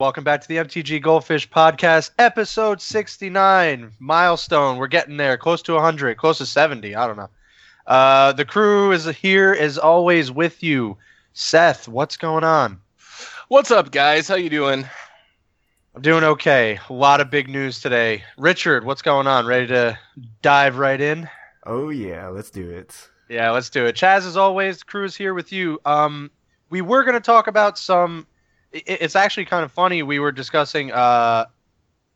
Welcome back to the MTG Goldfish Podcast, episode 69. Milestone. We're getting there, close to 100, close to 70. I don't know. Uh, the crew is here as always with you. Seth, what's going on? What's up, guys? How you doing? I'm doing okay. A lot of big news today. Richard, what's going on? Ready to dive right in? Oh yeah, let's do it. Yeah, let's do it. Chaz, as always, the crew is here with you. Um, we were going to talk about some it's actually kind of funny. We were discussing. Uh,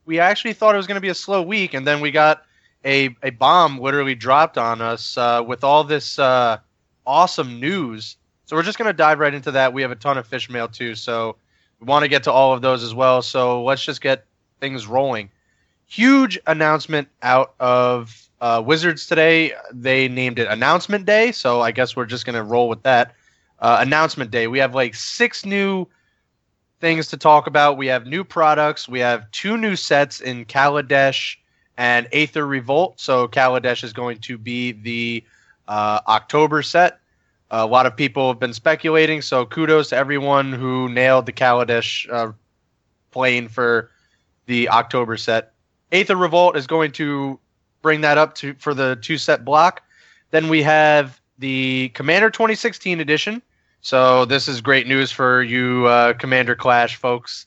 we actually thought it was going to be a slow week, and then we got a a bomb literally dropped on us uh, with all this uh, awesome news. So we're just going to dive right into that. We have a ton of fish mail too, so we want to get to all of those as well. So let's just get things rolling. Huge announcement out of uh, Wizards today. They named it Announcement Day, so I guess we're just going to roll with that. Uh, announcement Day. We have like six new things to talk about. We have new products. We have two new sets in Kaladesh and Aether Revolt. So Kaladesh is going to be the uh, October set. A lot of people have been speculating, so kudos to everyone who nailed the Kaladesh uh, plane for the October set. Aether Revolt is going to bring that up to for the two set block. Then we have the Commander 2016 edition, so this is great news for you, uh, Commander Clash folks.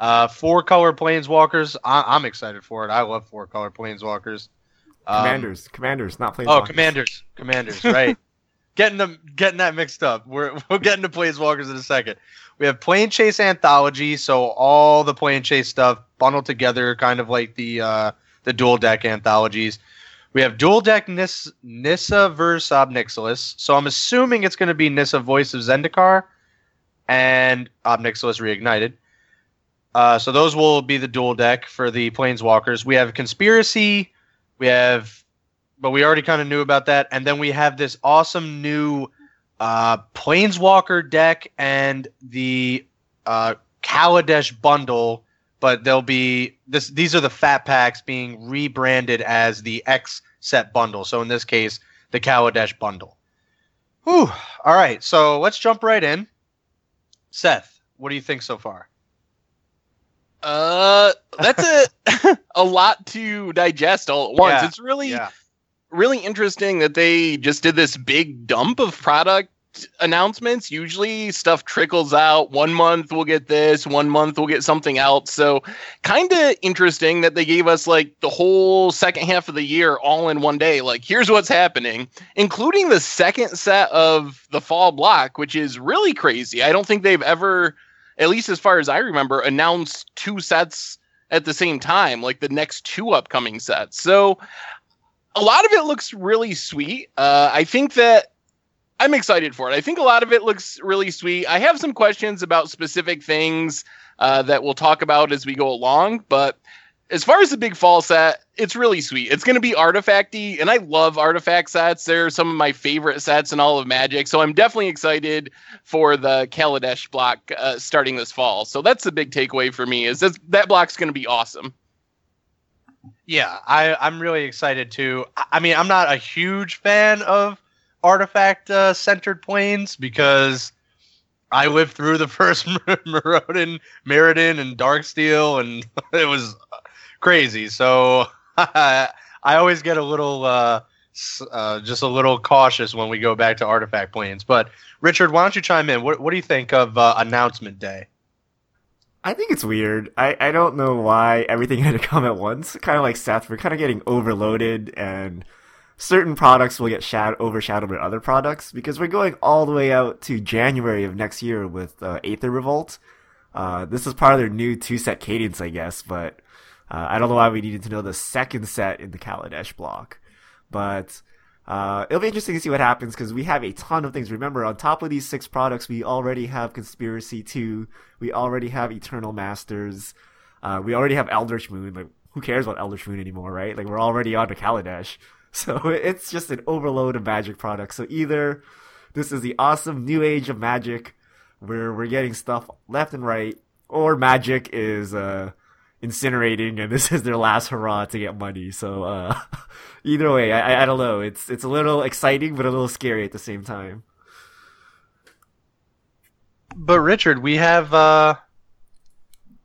Uh, four color planeswalkers. I- am excited for it. I love four color planeswalkers. Um, commanders, commanders, not planeswalkers. Oh, commanders, commanders. Right. getting them, getting that mixed up. We're we'll get into planeswalkers in a second. We have Planechase Anthology, so all the Planechase stuff bundled together, kind of like the uh, the dual deck anthologies. We have dual deck Nis- Nissa versus Ob Nixilis. So I'm assuming it's going to be Nissa Voice of Zendikar and Ob Nixilis Reignited. Uh, so those will be the dual deck for the Planeswalkers. We have Conspiracy. We have, but we already kind of knew about that. And then we have this awesome new uh, Planeswalker deck and the uh, Kaladesh bundle but they'll be this. These are the fat packs being rebranded as the X set bundle. So in this case, the Kaladesh bundle. Whew. All right, so let's jump right in. Seth, what do you think so far? Uh, that's a a lot to digest all at once. Yeah. It's really yeah. really interesting that they just did this big dump of product announcements, usually stuff trickles out. One month we'll get this, one month we'll get something else. So, kind of interesting that they gave us like the whole second half of the year all in one day. Like, here's what's happening, including the second set of the fall block, which is really crazy. I don't think they've ever, at least as far as I remember, announced two sets at the same time, like the next two upcoming sets. So, a lot of it looks really sweet. Uh, I think that I'm excited for it. I think a lot of it looks really sweet. I have some questions about specific things uh, that we'll talk about as we go along, but as far as the big fall set, it's really sweet. It's going to be artifacty, and I love artifact sets. They're some of my favorite sets in all of Magic, so I'm definitely excited for the Kaladesh block uh, starting this fall. So that's the big takeaway for me is that that block's going to be awesome. Yeah, I, I'm really excited too. I mean, I'm not a huge fan of artifact uh, centered planes because I lived through the first Merodin, Mirrodin, and Darksteel, and it was crazy. So I always get a little, uh, uh, just a little cautious when we go back to artifact planes. But Richard, why don't you chime in? What, what do you think of uh, announcement day? I think it's weird. I, I don't know why everything had to come at once. Kind of like Seth, we're kind of getting overloaded and certain products will get shad- overshadowed by other products because we're going all the way out to January of next year with uh, Aether Revolt. Uh, this is part of their new two set cadence, I guess, but uh, I don't know why we needed to know the second set in the Kaladesh block. But uh, it'll be interesting to see what happens because we have a ton of things. Remember, on top of these six products, we already have Conspiracy 2, we already have Eternal Masters, uh, we already have Eldritch Moon. Like, who cares about Eldritch Moon anymore, right? Like, we're already on to Kaladesh. So it's just an overload of magic products. So either this is the awesome new age of magic where we're getting stuff left and right, or magic is uh, incinerating and this is their last hurrah to get money. So uh, either way, I, I don't know. It's it's a little exciting but a little scary at the same time. But Richard, we have uh,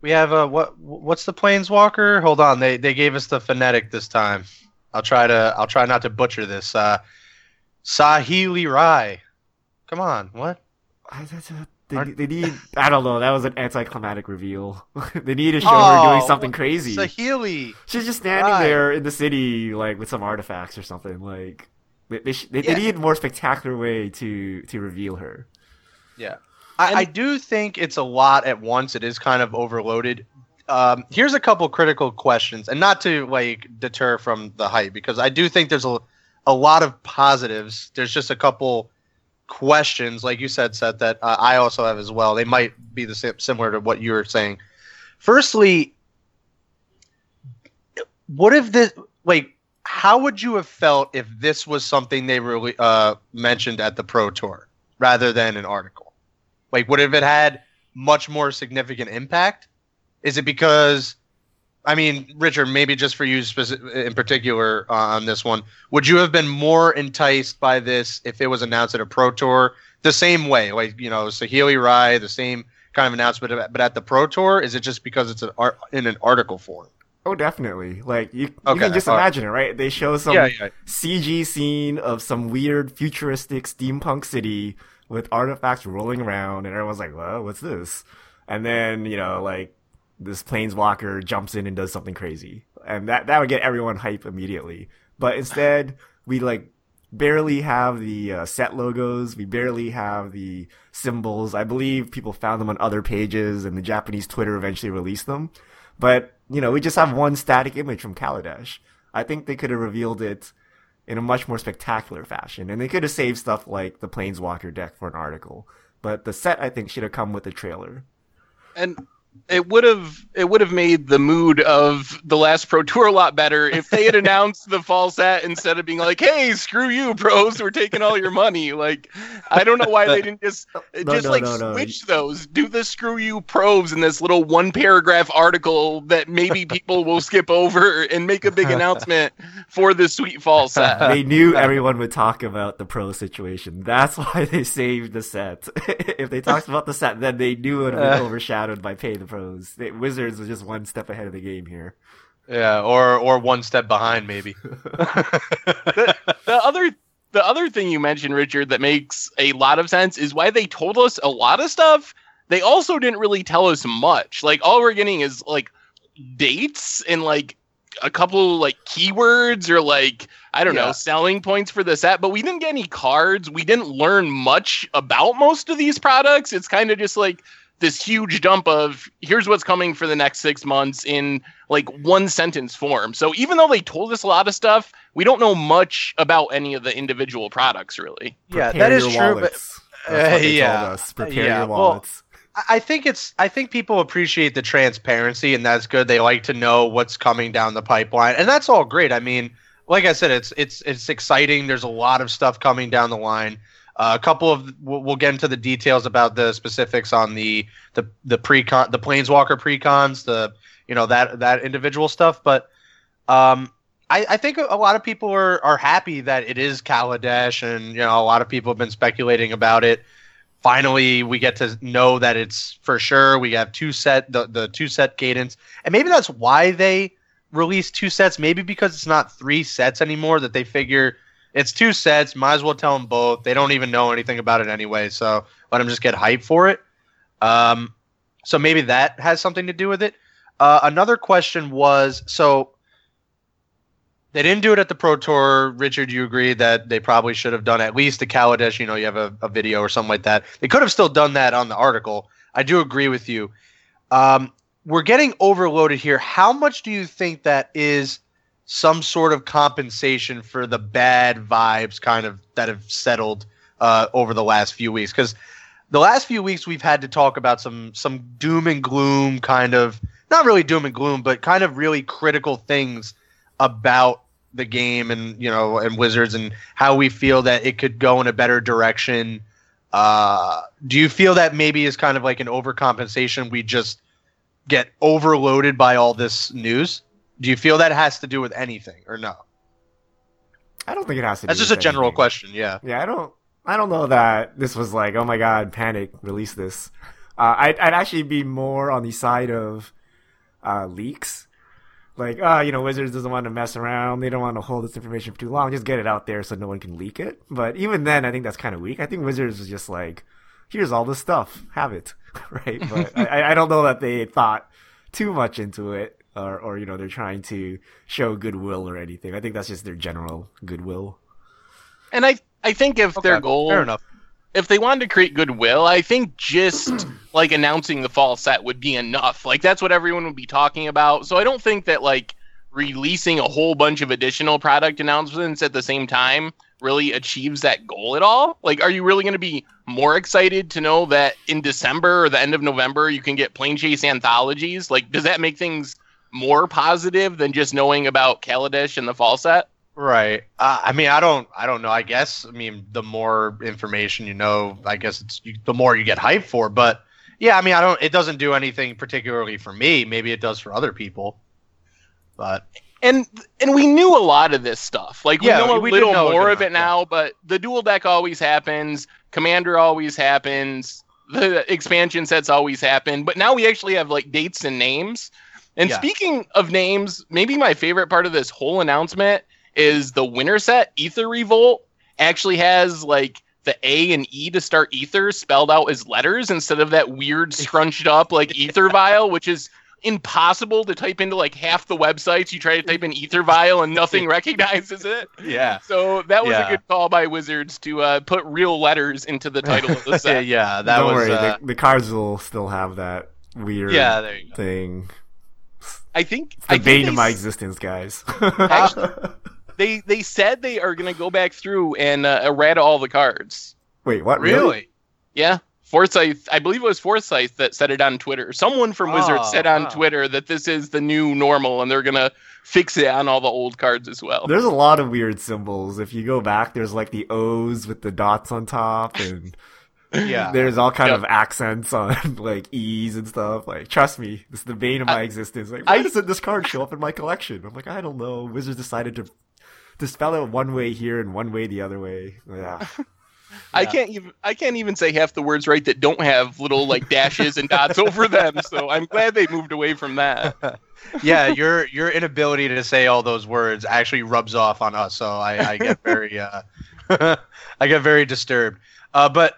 We have a what? What's the planeswalker? Hold on, they they gave us the phonetic this time. I'll try to I'll try not to butcher this. Uh, Saheeli Rai. Come on, what? They, they need. I don't know. That was an anticlimactic reveal. they need to show oh, her doing oh, something crazy. Saheeli. She's just standing right. there in the city, like with some artifacts or something. Like they they, they, yeah. they need a more spectacular way to to reveal her. Yeah, I, I, do think it's a lot at once. It is kind of overloaded. Um, here's a couple critical questions, and not to like deter from the hype, because I do think there's a a lot of positives. There's just a couple questions, like you said, Seth, that uh, I also have as well. They might be the same, similar to what you were saying. Firstly, what if this like how would you have felt if this was something they really uh, mentioned at the pro tour rather than an article like would have it had much more significant impact is it because I mean, Richard, maybe just for you in particular uh, on this one, would you have been more enticed by this if it was announced at a pro tour the same way, like you know, Saheeli Rai, the same kind of announcement, but at the pro tour, is it just because it's an art in an article form? Oh, definitely. Like you, okay. you can just imagine it, right? They show some yeah, yeah. CG scene of some weird futuristic steampunk city with artifacts rolling around, and everyone's like, "Well, what's this?" And then you know, like this planeswalker jumps in and does something crazy, and that that would get everyone hype immediately. But instead, we like barely have the uh, set logos. We barely have the symbols. I believe people found them on other pages, and the Japanese Twitter eventually released them. But you know, we just have one static image from Kaladesh. I think they could have revealed it in a much more spectacular fashion, and they could have saved stuff like the Planeswalker deck for an article. But the set, I think, should have come with a trailer. And it would have it would have made the mood of the last pro tour a lot better if they had announced the fall set instead of being like hey screw you pros we're taking all your money. Like i don't know why they didn't just no, just no, like no, switch those. Do the screw you pros in this little one paragraph article that maybe people will skip over and make a big announcement for the sweet fall set they knew everyone would talk about the pro situation. That's why they saved the set. If they talked about the set then they knew it would have been uh. overshadowed by pay the pros. The Wizards was just one step ahead of the game here. Yeah, or or one step behind maybe. the, the other the other thing you mentioned, Richard, that makes a lot of sense is why they told us a lot of stuff. They also didn't really tell us much. Like all we're getting is like dates and like a couple like keywords or like I don't yeah. know selling points for the set, but we didn't get any cards. We didn't learn much about most of these products. It's kind of just like this huge dump of here's what's coming for the next six months in like one sentence form. So even though they told us a lot of stuff, we don't know much about any of the individual products really. Yeah, Prepare that is true. Wallets. But uh, yeah, Prepare yeah. your wallets. Well, I think it's I think people appreciate the transparency and that's good. They like to know what's coming down the pipeline. And that's all great. I mean, like I said, it's it's it's exciting. There's a lot of stuff coming down the line. Uh, a couple of we'll, we'll, get into the details about the specifics on the the the precon the planeswalker precons the you know that that individual stuff but um I, I think a lot of people are, are happy that it is Kaladesh and you know a lot of people have been speculating about it. Finally we get to know that it's for sure. We have two set the, the two set cadence. And maybe that's why they release two sets. Maybe because it's not three sets anymore that they figure it's two sets. Might as well tell them both. They don't even know anything about it anyway, so let them just get hype for it. Um, so maybe that has something to do with it. Uh, another question was so they didn't do it at the Pro Tour. Richard, you agree that they probably should have done at least the Kaladesh. You know, you have a, a video or something like that. They could have still done that on the article. I do agree with you. Um, we're getting overloaded here. How much do you think that is some sort of compensation for the bad vibes kind of that have settled uh, over the last few weeks. Because the last few weeks we've had to talk about some some doom and gloom kind of not really doom and gloom but kind of really critical things about the game and you know and wizards and how we feel that it could go in a better direction. Uh, do you feel that maybe is kind of like an overcompensation? We just get overloaded by all this news do you feel that has to do with anything or no? I don't think it has to. Do with anything. That's just a general anything. question. Yeah. Yeah, I don't. I don't know that this was like, oh my god, panic, release this. Uh, I'd, I'd actually be more on the side of uh, leaks. Like, ah, uh, you know, Wizards doesn't want to mess around. They don't want to hold this information for too long. Just get it out there so no one can leak it. But even then, I think that's kind of weak. I think Wizards was just like, here's all the stuff, have it, right? But I, I don't know that they thought too much into it, or, or you know, they're trying to show goodwill or anything. I think that's just their general goodwill. And I, I think if okay, their goal, fair enough if they wanted to create goodwill, I think just like announcing the fall set would be enough. Like that's what everyone would be talking about. So I don't think that like releasing a whole bunch of additional product announcements at the same time really achieves that goal at all. Like are you really going to be more excited to know that in December or the end of November you can get Planechase anthologies? Like does that make things more positive than just knowing about Kaladesh and the fall set? Right. Uh, I mean, I don't. I don't know. I guess. I mean, the more information you know, I guess it's you, the more you get hyped for. But yeah, I mean, I don't. It doesn't do anything particularly for me. Maybe it does for other people. But and and we knew a lot of this stuff. Like we yeah, know a we little know more of it now. But the dual deck always happens. Commander always happens. The expansion sets always happen. But now we actually have like dates and names. And yeah. speaking of names, maybe my favorite part of this whole announcement is the winner set Aether Revolt actually has like the A and E to start Aether spelled out as letters instead of that weird scrunched up like Aether Vial, which is impossible to type into like half the websites. You try to type in Aether Vial and nothing recognizes it. Yeah. So that was yeah. a good call by Wizards to uh, put real letters into the title of the set. yeah, that Don't was. Worry, uh... the, the, cards will still have that weird yeah, thing. I think it's the I bane of my existence, guys. Actually, they they said they are going to go back through and uh, errata all the cards. Wait, what? Really? really? Yeah. Forsythe, I believe it was Forsythe that said it on Twitter. Someone from oh, Wizards said on wow. Twitter that this is the new normal and they're going to fix it on all the old cards as well. There's a lot of weird symbols. If you go back, there's like the O's with the dots on top and yeah. There's all kind yep. of accents on like E's and stuff. Like, trust me, this is the bane of my I, existence. Like, why I, doesn't this card show up in my collection? I'm like, I don't know. Wizards decided to to spell it one way here and one way the other way. Yeah. I can't even I can't even say half the words right that don't have little like dashes and dots over them. So I'm glad they moved away from that. yeah, your your inability to say all those words actually rubs off on us. So I, I get very uh, I get very disturbed. Uh, but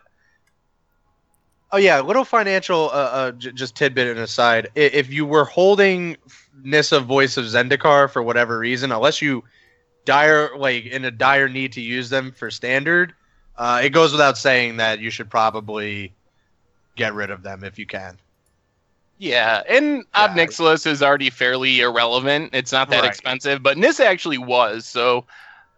oh yeah, little financial uh, uh, j- just tidbit and aside. If you were holding Nissa Voice of Zendikar for whatever reason, unless you dire like in a dire need to use them for standard, uh, it goes without saying that you should probably get rid of them if you can. Yeah, and yeah. Is already fairly irrelevant. It's not that right. expensive, but Nissa actually was, so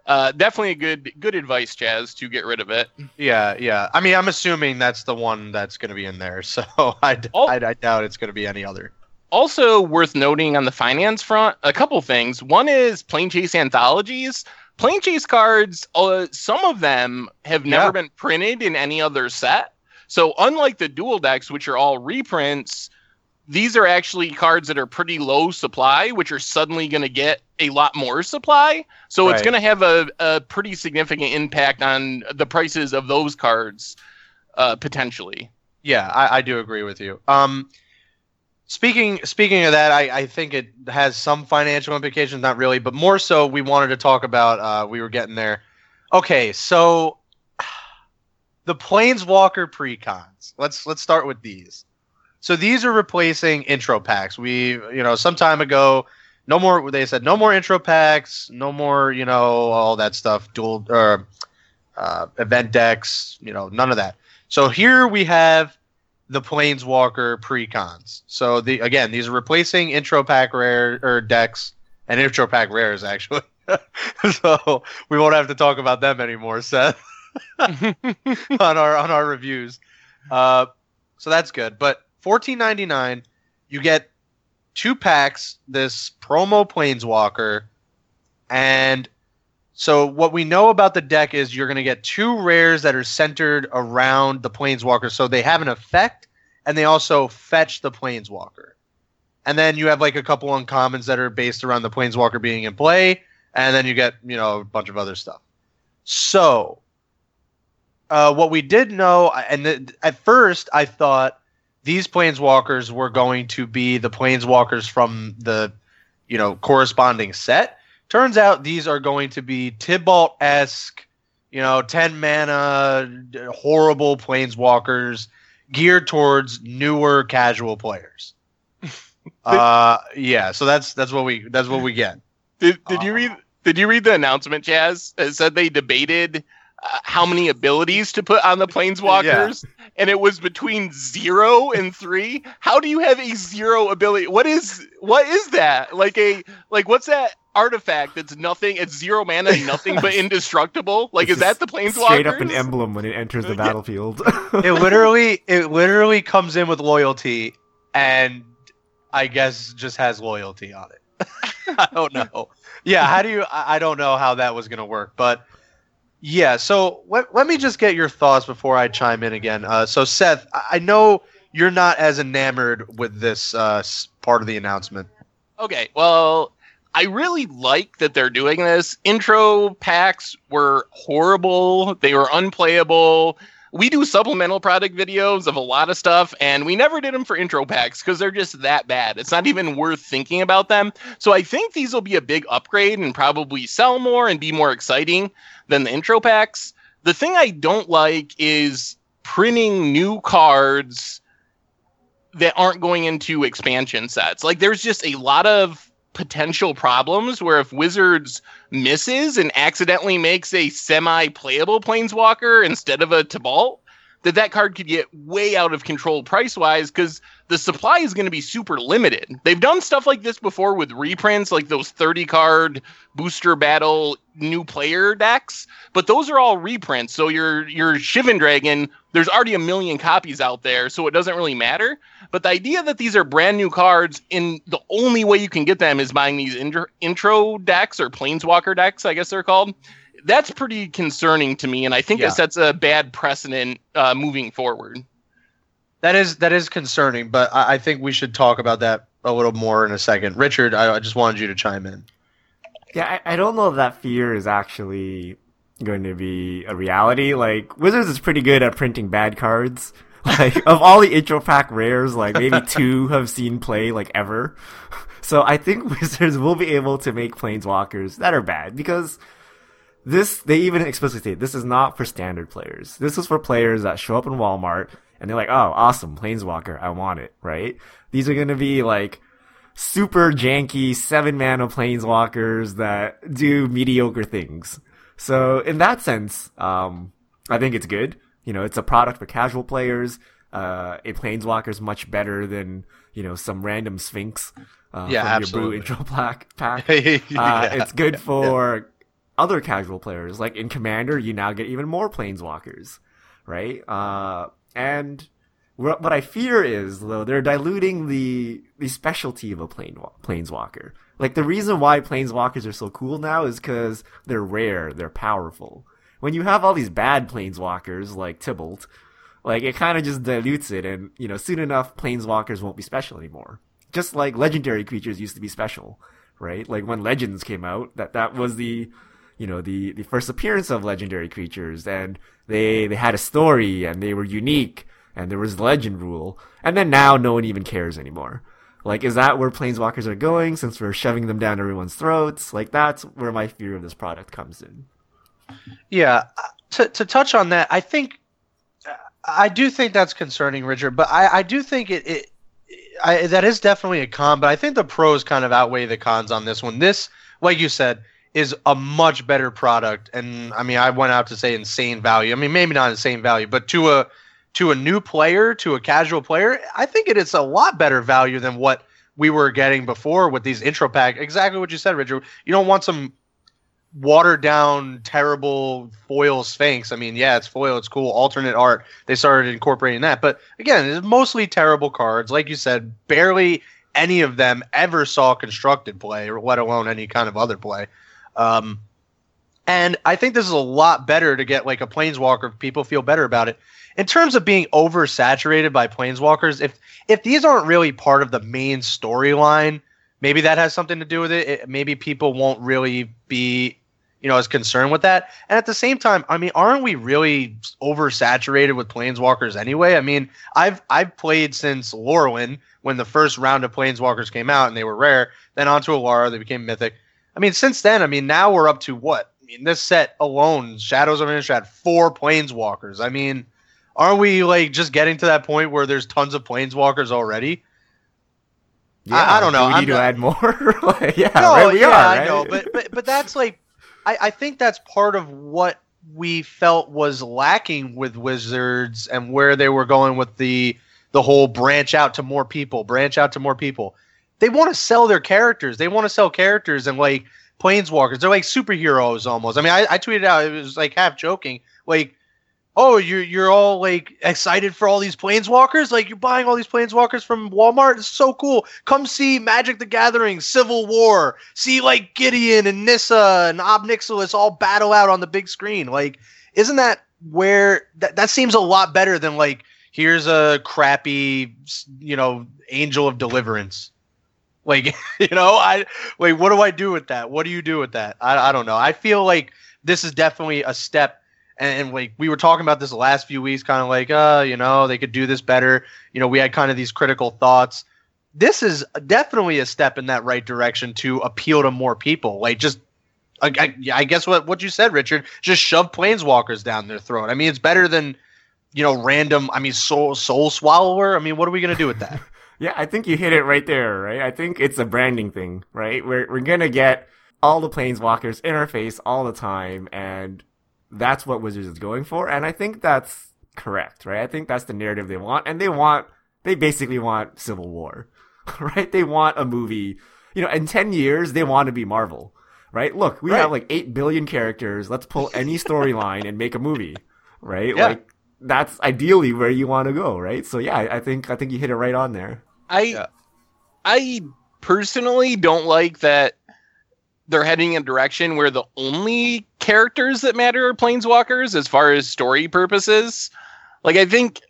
uh, definitely a good good advice, Chaz, to get rid of it. Yeah, yeah. I mean, I'm assuming that's the one that's going to be in there, so I, I, I doubt it's going to be any other. Also worth noting on the finance front, a couple things. One is Planechase anthologies. Planechase cards, uh, some of them have never yeah. been printed in any other set. So unlike the dual decks, which are all reprints, these are actually cards that are pretty low supply, which are suddenly going to get a lot more supply. So right. it's going to have a, a pretty significant impact on the prices of those cards uh, potentially. Yeah, I, I do agree with you. Um, Speaking speaking of that, I, I think it has some financial implications, not really, but more so we wanted to talk about uh, we were getting there. Okay, so the Planeswalker precons. Let's let's start with these. So these are replacing intro packs. We you know some time ago, no more. They said no more intro packs, no more you know all that stuff. Dual or uh, event decks, you know none of that. So here we have the Planeswalker precons. So the again, these are replacing intro pack rare or decks and intro pack rares actually. so we won't have to talk about them anymore, Seth. on our on our reviews. Uh, so that's good. But fourteen ninety nine, you get two packs, this promo Planeswalker, and so what we know about the deck is you're going to get two rares that are centered around the planeswalker. So they have an effect and they also fetch the planeswalker. And then you have like a couple uncommons that are based around the planeswalker being in play, and then you get, you know, a bunch of other stuff. So uh, what we did know, and th- at first I thought these planeswalkers were going to be the planeswalkers from the, you know, corresponding set. Turns out these are going to be Tibalt esque, you know, 10 mana, horrible planeswalkers geared towards newer casual players. uh, yeah, so that's that's what we that's what we get. Did did uh, you read did you read the announcement, Chaz? It said they debated uh, how many abilities to put on the planeswalkers, yeah. and it was between zero and three. How do you have a zero ability? What is what is that? Like a like what's that artifact that's nothing? It's zero mana, nothing but indestructible. Like it's is that the planeswalker? Straight up an emblem when it enters the battlefield. it literally it literally comes in with loyalty, and I guess just has loyalty on it. I don't know. Yeah, how do you? I don't know how that was gonna work, but yeah, so let, let me just get your thoughts before I chime in again. Uh, so, Seth, I know you're not as enamored with this uh, part of the announcement. Okay, well, I really like that they're doing this. Intro packs were horrible, they were unplayable. We do supplemental product videos of a lot of stuff, and we never did them for intro packs because they're just that bad. It's not even worth thinking about them. So I think these will be a big upgrade and probably sell more and be more exciting than the intro packs. The thing I don't like is printing new cards that aren't going into expansion sets. Like there's just a lot of potential problems where if Wizards misses and accidentally makes a semi-playable planeswalker instead of a Tibalt, that that card could get way out of control price wise because the supply is going to be super limited. They've done stuff like this before with reprints, like those 30 card booster battle new player decks, but those are all reprints. So your your Shivan Dragon, there's already a million copies out there, so it doesn't really matter. But the idea that these are brand new cards, and the only way you can get them is buying these intro, intro decks or Planeswalker decks, I guess they're called that's pretty concerning to me, and I think yeah. it sets a bad precedent uh, moving forward. That is that is concerning, but I, I, think we should talk about that a little more in a second. Richard, I, I just wanted you to chime in. Yeah, I, I don't know if that fear is actually going to be a reality. Like Wizards is pretty good at printing bad cards. Like of all the intro pack rares, like maybe two have seen play like ever. So I think Wizards will be able to make planeswalkers that are bad because this they even explicitly say this is not for standard players. This is for players that show up in Walmart and they're like, "Oh, awesome, Planeswalker, I want it." Right? These are gonna be like super janky seven mana Planeswalkers that do mediocre things. So in that sense, um, I think it's good. You know, it's a product for casual players. Uh, a Planeswalker is much better than you know some random Sphinx. Uh, yeah, from absolutely. your blue intro pack. pack. Uh, yeah. It's good for other casual players. Like in Commander, you now get even more planeswalkers, right? Uh, and what I fear is though they're diluting the the specialty of a plane planeswalker. Like the reason why planeswalkers are so cool now is because they're rare, they're powerful. When you have all these bad planeswalkers like Tibalt, like it kind of just dilutes it, and you know soon enough planeswalkers won't be special anymore. Just like legendary creatures used to be special, right? Like when Legends came out, that that was the you know the the first appearance of legendary creatures and they they had a story and they were unique and there was legend rule. And then now no one even cares anymore. Like is that where planeswalkers are going since we're shoving them down everyone's throats? Like that's where my fear of this product comes in. Yeah to, to touch on that i think i do think that's concerning richard but i, I do think it, it I, that is definitely a con but i think the pros kind of outweigh the cons on this one. This like you said is a much better product. And I mean, I went out to say insane value. I mean, maybe not insane value, but to a to a new player, to a casual player, I think it is a lot better value than what we were getting before with these intro pack. Exactly what you said, Richard. You don't want some watered down, terrible foil Sphinx. I mean, yeah, it's foil, it's cool, alternate art. They started incorporating that, but again, it's mostly terrible cards. Like you said, barely any of them ever saw constructed play, or let alone any kind of other play. Um, and I think this is a lot better to get like a planeswalker people feel better about it. In terms of being oversaturated by planeswalkers, if if these aren't really part of the main storyline, maybe that has something to do with it. it. Maybe people won't really be you know, as concerned with that. And at the same time, I mean, aren't we really oversaturated with planeswalkers anyway? I mean, I've I've played since Lorwyn when the first round of planeswalkers came out and they were rare. Then onto Alara, they became mythic. I mean, since then, I mean, now we're up to what? I mean, this set alone, Shadows of Innistrad, had four planeswalkers. I mean, aren't we like just getting to that point where there's tons of planeswalkers already? Yeah, I, I don't know. we need I'm to not... add more. like, yeah, no, right, yeah, are, right? I know, but but but that's like, I I think that's part of what we felt was lacking with Wizards and where they were going with the the whole branch out to more people, branch out to more people. They want to sell their characters. They want to sell characters and like planeswalkers. They're like superheroes almost. I mean, I, I tweeted out it was like half joking, like oh, you're you're all like excited for all these planeswalkers? Like you're buying all these planeswalkers from Walmart? It's so cool. Come see Magic the Gathering, Civil War. See like Gideon and Nissa and Ob Nixilis all battle out on the big screen. Like, isn't that where that that seems a lot better than like here's a crappy, you know, Angel of Deliverance. Like, you know, I wait, what do I do with that? What do you do with that? I, I don't know. I feel like this is definitely a step and, and like we were talking about this last few weeks, kind of like, uh, you know, they could do this better. You know, we had kind of these critical thoughts. This is definitely a step in that right direction to appeal to more people. Like, just I, I, I guess what what you said, Richard, just shove planeswalkers down their throat. I mean, it's better than you know random. I mean, soul soul swallower. I mean, what are we gonna do with that? Yeah, I think you hit it right there. Right, I think it's a branding thing. Right, we're we're gonna get all the planeswalkers in our face all the time, and that's what Wizards is going for, and I think that's correct, right? I think that's the narrative they want, and they want they basically want Civil War, right? They want a movie. You know, in ten years they want to be Marvel, right? Look, we right. have like eight billion characters. Let's pull any storyline and make a movie, right? Yeah. Like that's ideally where you want to go, right? So yeah, I, I think I think you hit it right on there. I yeah. I personally don't like that they're heading in a direction where the only characters that matter are planeswalkers as far as story purposes. Like I think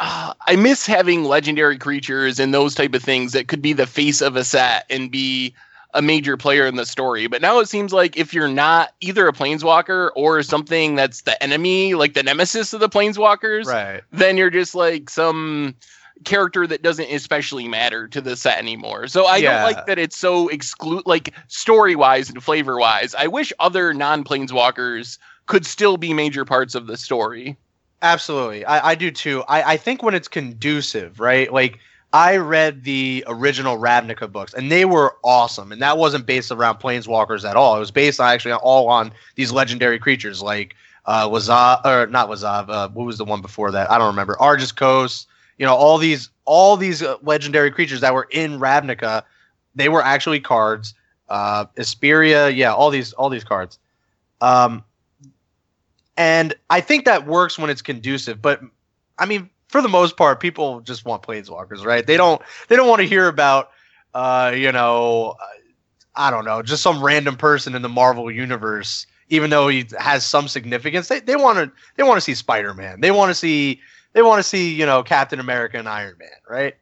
uh, I miss having legendary creatures and those type of things that could be the face of a set and be a major player in the story. But now it seems like if you're not either a planeswalker or something that's the enemy, like the nemesis of the planeswalkers, right. then you're just like some character that doesn't especially matter to the set anymore. So I yeah. don't like that it's so exclude like story wise and flavor wise. I wish other non planeswalkers could still be major parts of the story. Absolutely. I, I do too. I, I think when it's conducive, right? Like I read the original Ravnica books, and they were awesome. And that wasn't based around planeswalkers at all. It was based on actually all on these legendary creatures like uh, Wazav, or not Wazav. Uh, what was the one before that? I don't remember. Agrus Kos, you know all these all these uh, legendary creatures that were in Ravnica, they were actually cards. Uh, Isperia, yeah, all these all these cards. Um, and I think that works when it's conducive. But I mean, for the most part, people just want planeswalkers, right? They don't they don't want to hear about uh, you know, uh, I don't know, just some random person in the Marvel universe. Even though he has some significance, they, they want to they want to see Spider Man. They want to see they want to see you know Captain America and Iron Man, right?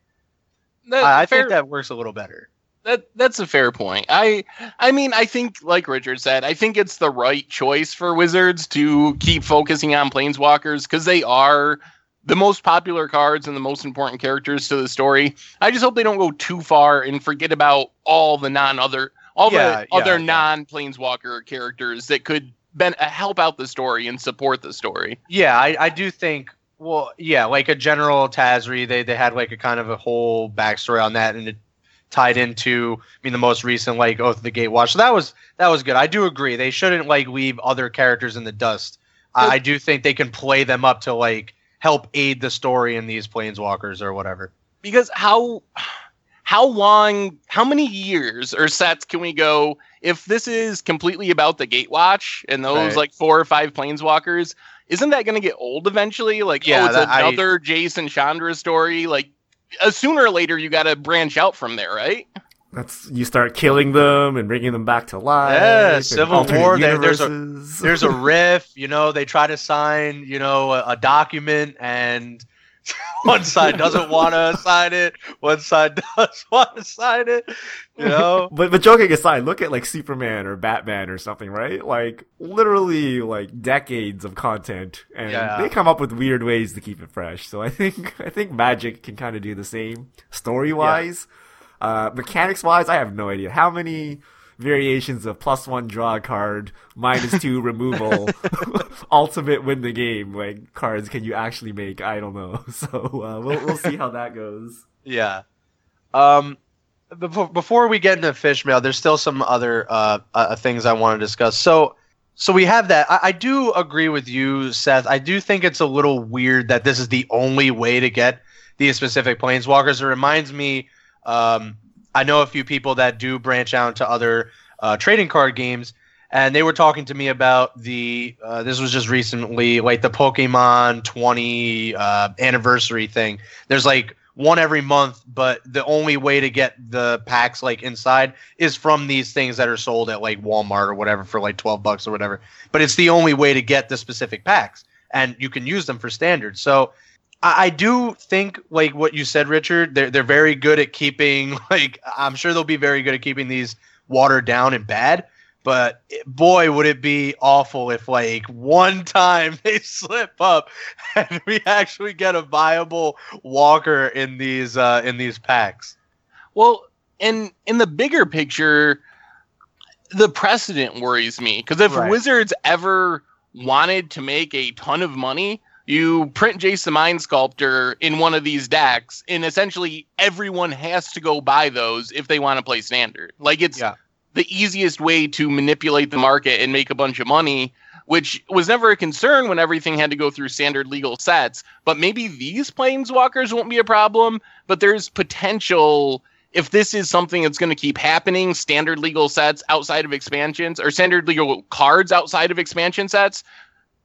That, I, I fair, think that works a little better. That that's a fair point. I I mean I think like Richard said, I think it's the right choice for Wizards to keep focusing on Planeswalkers because they are the most popular cards and the most important characters to the story. I just hope they don't go too far and forget about all the non other all yeah, the yeah, other yeah. non Planeswalker characters that could ben- help out the story and support the story. Yeah, I, I do think well, yeah, like a general Tazri, they they had like a kind of a whole backstory on that, and it tied into I mean the most recent like Oath of the Gatewatch. So that was that was good. I do agree they shouldn't like leave other characters in the dust. I, I do think they can play them up to like help aid the story in these planeswalkers or whatever. Because how how long how many years or sets can we go if this is completely about the Gatewatch and those right. like four or five planeswalkers isn't that going to get old eventually? Like, yeah, oh, it's that, another I, Jace and Chandra story. Like, uh, sooner or later, you got to branch out from there, right? That's you start killing them and bringing them back to life. Yeah, Civil War. There, there's a there's a riff. You know, they try to sign you know a, a document and one side doesn't want to sign it, one side does want to sign it. You know, but but joking aside, look at like Superman or Batman or something, right? Like literally like decades of content, and yeah. they come up with weird ways to keep it fresh. So I think I think Magic can kind of do the same story wise. Yeah. Uh, mechanics wise, I have no idea how many variations of plus one draw card, minus two removal, ultimate win the game like cards can you actually make? I don't know. So uh, we'll we'll see how that goes. Yeah. Um. Before we get into fish mail, there's still some other uh, uh things I want to discuss. So. So we have that. I, I do agree with you, Seth. I do think it's a little weird that this is the only way to get these specific planeswalkers. It reminds me um, I know a few people that do branch out into other uh, trading card games, and they were talking to me about the. Uh, this was just recently, like the Pokemon 20 uh, anniversary thing. There's like one every month, but the only way to get the packs like inside is from these things that are sold at like Walmart or whatever for like 12 bucks or whatever. But it's the only way to get the specific packs, and you can use them for standard. So I, do think like what you said, Richard. They're they're very good at keeping like I'm sure they'll be very good at keeping these watered down and bad. But boy, would it be awful if like one time they slip up and we actually get a viable Walker in these uh, in these packs. Well, in in the bigger picture, the precedent worries me because if right. Wizards ever wanted to make a ton of money, you print Jace the Mind Sculptor in one of these decks, and essentially everyone has to go buy those if they want to play standard. Like it's yeah. the easiest way to manipulate the market and make a bunch of money, which was never a concern when everything had to go through standard legal sets. But maybe these planeswalkers won't be a problem, but there's potential if this is something that's going to keep happening, standard legal sets outside of expansions or standard legal cards outside of expansion sets,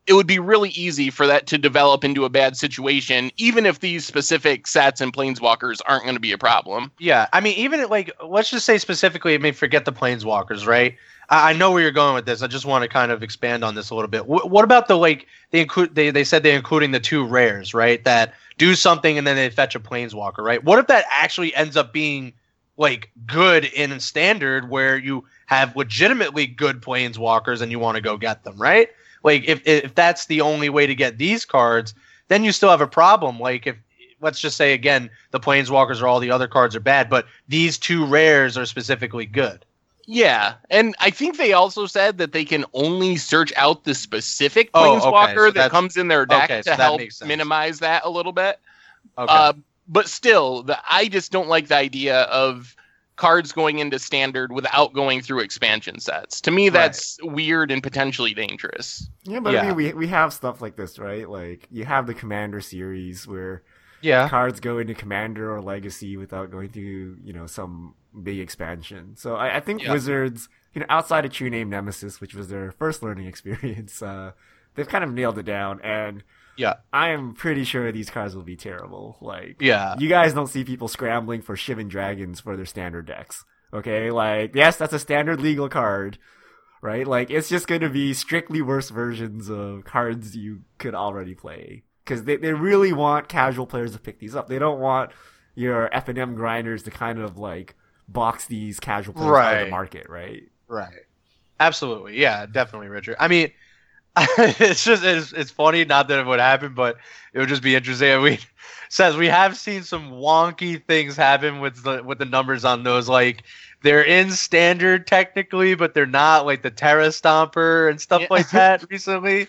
it would be really easy for that to develop into a bad situation, even if these specific sets and planeswalkers aren't going to be a problem. Yeah, I mean, even like let's just say specifically, I mean, forget the planeswalkers, right? I, I know where you're going with this. I just want to kind of expand on this a little bit. W- what about the like they include they they said they're including the two rares, right? That do something and then they fetch a planeswalker, right? What if that actually ends up being like good in standard where you have legitimately good planeswalkers and you want to go get them, right? Like if if that's the only way to get these cards, then you still have a problem. Like if let's just say again, the planeswalkers or all the other cards are bad, but these two rares are specifically good. Yeah, and I think they also said that they can only search out the specific planeswalker oh, okay. so that comes in their deck okay, to so help minimize that a little bit. Okay. Uh, but still, the, I just don't like the idea of cards going into standard without going through expansion sets. To me, that's right. weird and potentially dangerous. Yeah, but yeah. I mean, we we have stuff like this, right? Like you have the Commander series where yeah cards go into Commander or Legacy without going through you know some big expansion. So I, I think yeah. Wizards, you know, outside of True Name Nemesis, which was their first learning experience, uh, they've kind of nailed it down and yeah. I am pretty sure these cards will be terrible. Like, yeah. You guys don't see people scrambling for Shivan Dragons for their standard decks. Okay? Like, yes, that's a standard legal card, right? Like, it's just going to be strictly worse versions of cards you could already play. Because they, they really want casual players to pick these up. They don't want your FNM grinders to kind of, like, box these casual players right. out of the market, right? Right. Absolutely. Yeah, definitely, Richard. I mean, it's just it's, it's funny not that it would happen but it would just be interesting. We says we have seen some wonky things happen with the with the numbers on those like they're in standard technically but they're not like the terra stomper and stuff yeah. like that recently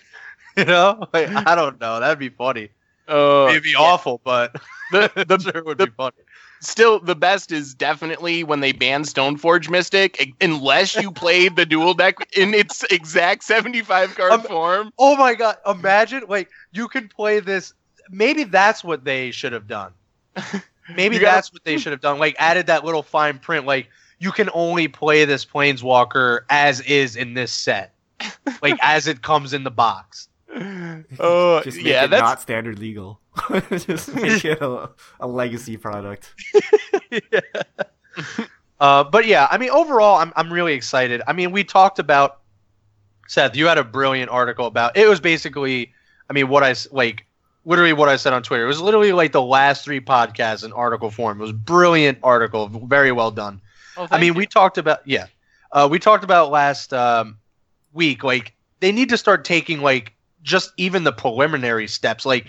you know? Like, i don't know. That'd be funny. Uh, it'd be yeah. awful but the, the, sure would the, be funny still the best is definitely when they banned Stoneforge Mystic, unless you played the dual deck in its exact 75 card um, form. Oh my god, imagine like you can play this maybe that's what they should have done. Maybe gotta, that's what they should have done. Like added that little fine print like you can only play this planeswalker as is in this set. like as it comes in the box. Oh, just yeah, that's not standard legal. just make it a, a legacy product. yeah. Uh, but yeah, I mean, overall, I'm I'm really excited. I mean, we talked about Seth. You had a brilliant article about it. Was basically, I mean, what I like literally what I said on Twitter. It was literally like the last three podcasts in article form. It was brilliant article, very well done. Oh, I mean, you. we talked about yeah, uh, we talked about last um, week. Like they need to start taking like just even the preliminary steps. Like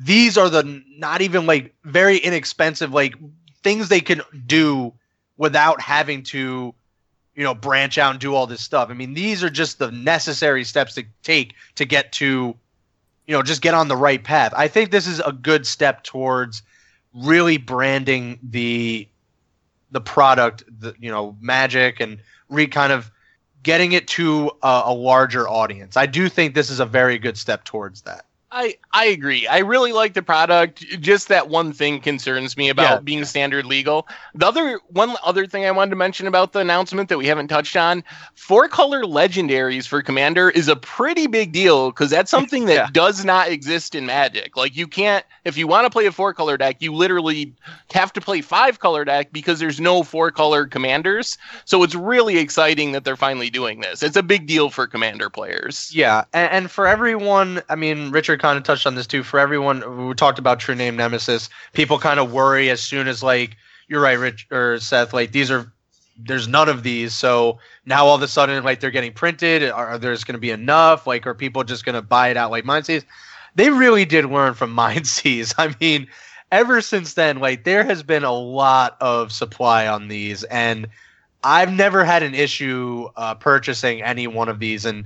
these are the not even like very inexpensive like things they can do without having to you know branch out and do all this stuff. I mean, these are just the necessary steps to take to get to you know, just get on the right path. I think this is a good step towards really branding the the product, the you know, Magic, and re kind of getting it to a, a larger audience. I do think this is a very good step towards that. I I agree. I really like the product. Just that one thing concerns me about yeah. being standard legal. The other one other thing I wanted to mention about the announcement that we haven't touched on, four color legendaries for Commander is a pretty big deal because that's something that yeah. does not exist in Magic. Like you can't if you want to play a four color deck, you literally have to play five color deck because there's no four color commanders. So it's really exciting that they're finally doing this. It's a big deal for Commander players. Yeah, and, and for everyone, I mean, Richard kind of touched on this too. For everyone, we talked about True Name Nemesis. People kind of worry as soon as like you're right, Rich or Seth. Like these are there's none of these. So now all of a sudden, like they're getting printed. Are, are there's going to be enough? Like, are people just going to buy it out like Mind Seize? They really did learn from Mind Seize. I mean, ever since then, like there has been a lot of supply on these, and I've never had an issue uh, purchasing any one of these. And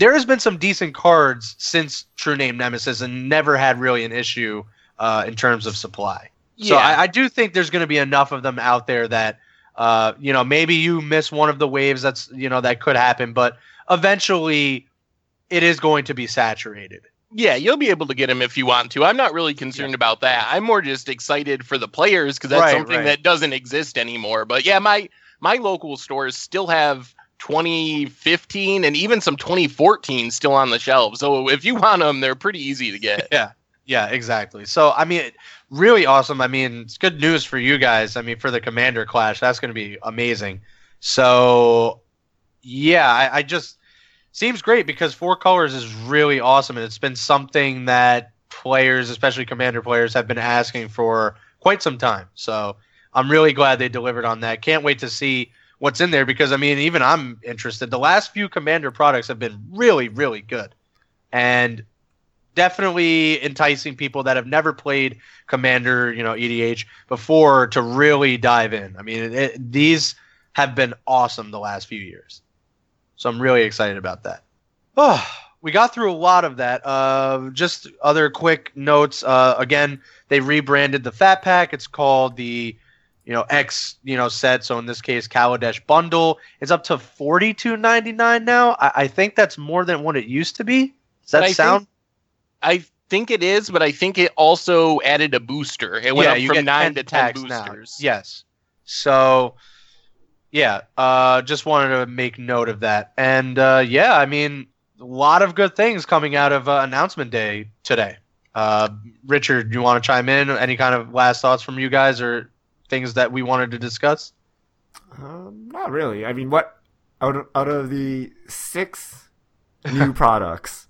there has been some decent cards since True Name Nemesis, and never had really an issue uh, in terms of supply. Yeah. So I, I do think there's going to be enough of them out there that uh, you know maybe you miss one of the waves. That's you know that could happen, but eventually it is going to be saturated. Yeah, you'll be able to get them if you want to. I'm not really concerned yeah. about that. I'm more just excited for the players because that's right, something right. that doesn't exist anymore. But yeah, my my local stores still have 2015 and even some 2014 still on the shelves. So if you want them, they're pretty easy to get. Yeah. Yeah, exactly. So I mean, really awesome. I mean, it's good news for you guys. I mean, for the Commander Clash, that's going to be amazing. So yeah, I, I just seems great because four colors is really awesome, and it's been something that players, especially Commander players, have been asking for quite some time. So I'm really glad they delivered on that. Can't wait to see what's in there because I mean, even I'm interested. The last few Commander products have been really, really good, and definitely enticing people that have never played Commander, you know, EDH before to really dive in. I mean, it, these have been awesome the last few years, so I'm really excited about that. Oh, we got through a lot of that. Uh, just other quick notes. Uh, again, they rebranded the Fat Pack. It's called the you know X you know set. So in this case, Kaladesh bundle is up to forty two ninety nine now. I, I, think that's more than what it used to be. Does that sound? Think, I think it is, but I think it also added a booster. It went yeah, up from nine to ten boosters. Now. Yes. So yeah, uh, just wanted to make note of that. And uh, yeah, I mean, a lot of good things coming out of uh, announcement day today. Uh, Richard, do you want to chime in? Any kind of last thoughts from you guys, or things that we wanted to discuss? Um, not really. I mean, what out of, out of the six new products?